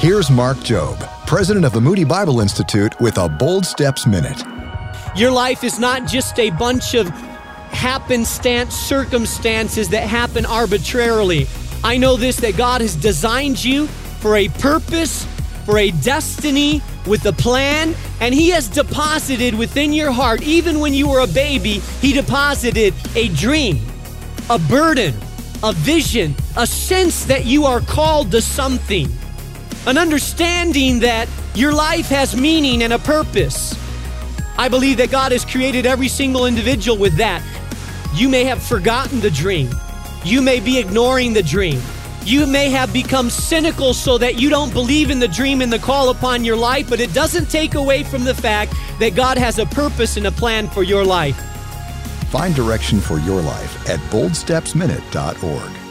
Here's Mark Jobe, president of the Moody Bible Institute, with a Bold Steps Minute. Your life is not just a bunch of happenstance circumstances that happen arbitrarily. I know this that God has designed you for a purpose, for a destiny, with a plan, and He has deposited within your heart, even when you were a baby, He deposited a dream, a burden, a vision, a sense that you are called to something, an understanding that your life has meaning and a purpose. I believe that God has created every single individual with that. You may have forgotten the dream. You may be ignoring the dream. You may have become cynical so that you don't believe in the dream and the call upon your life, but it doesn't take away from the fact that God has a purpose and a plan for your life. Find direction for your life at boldstepsminute.org.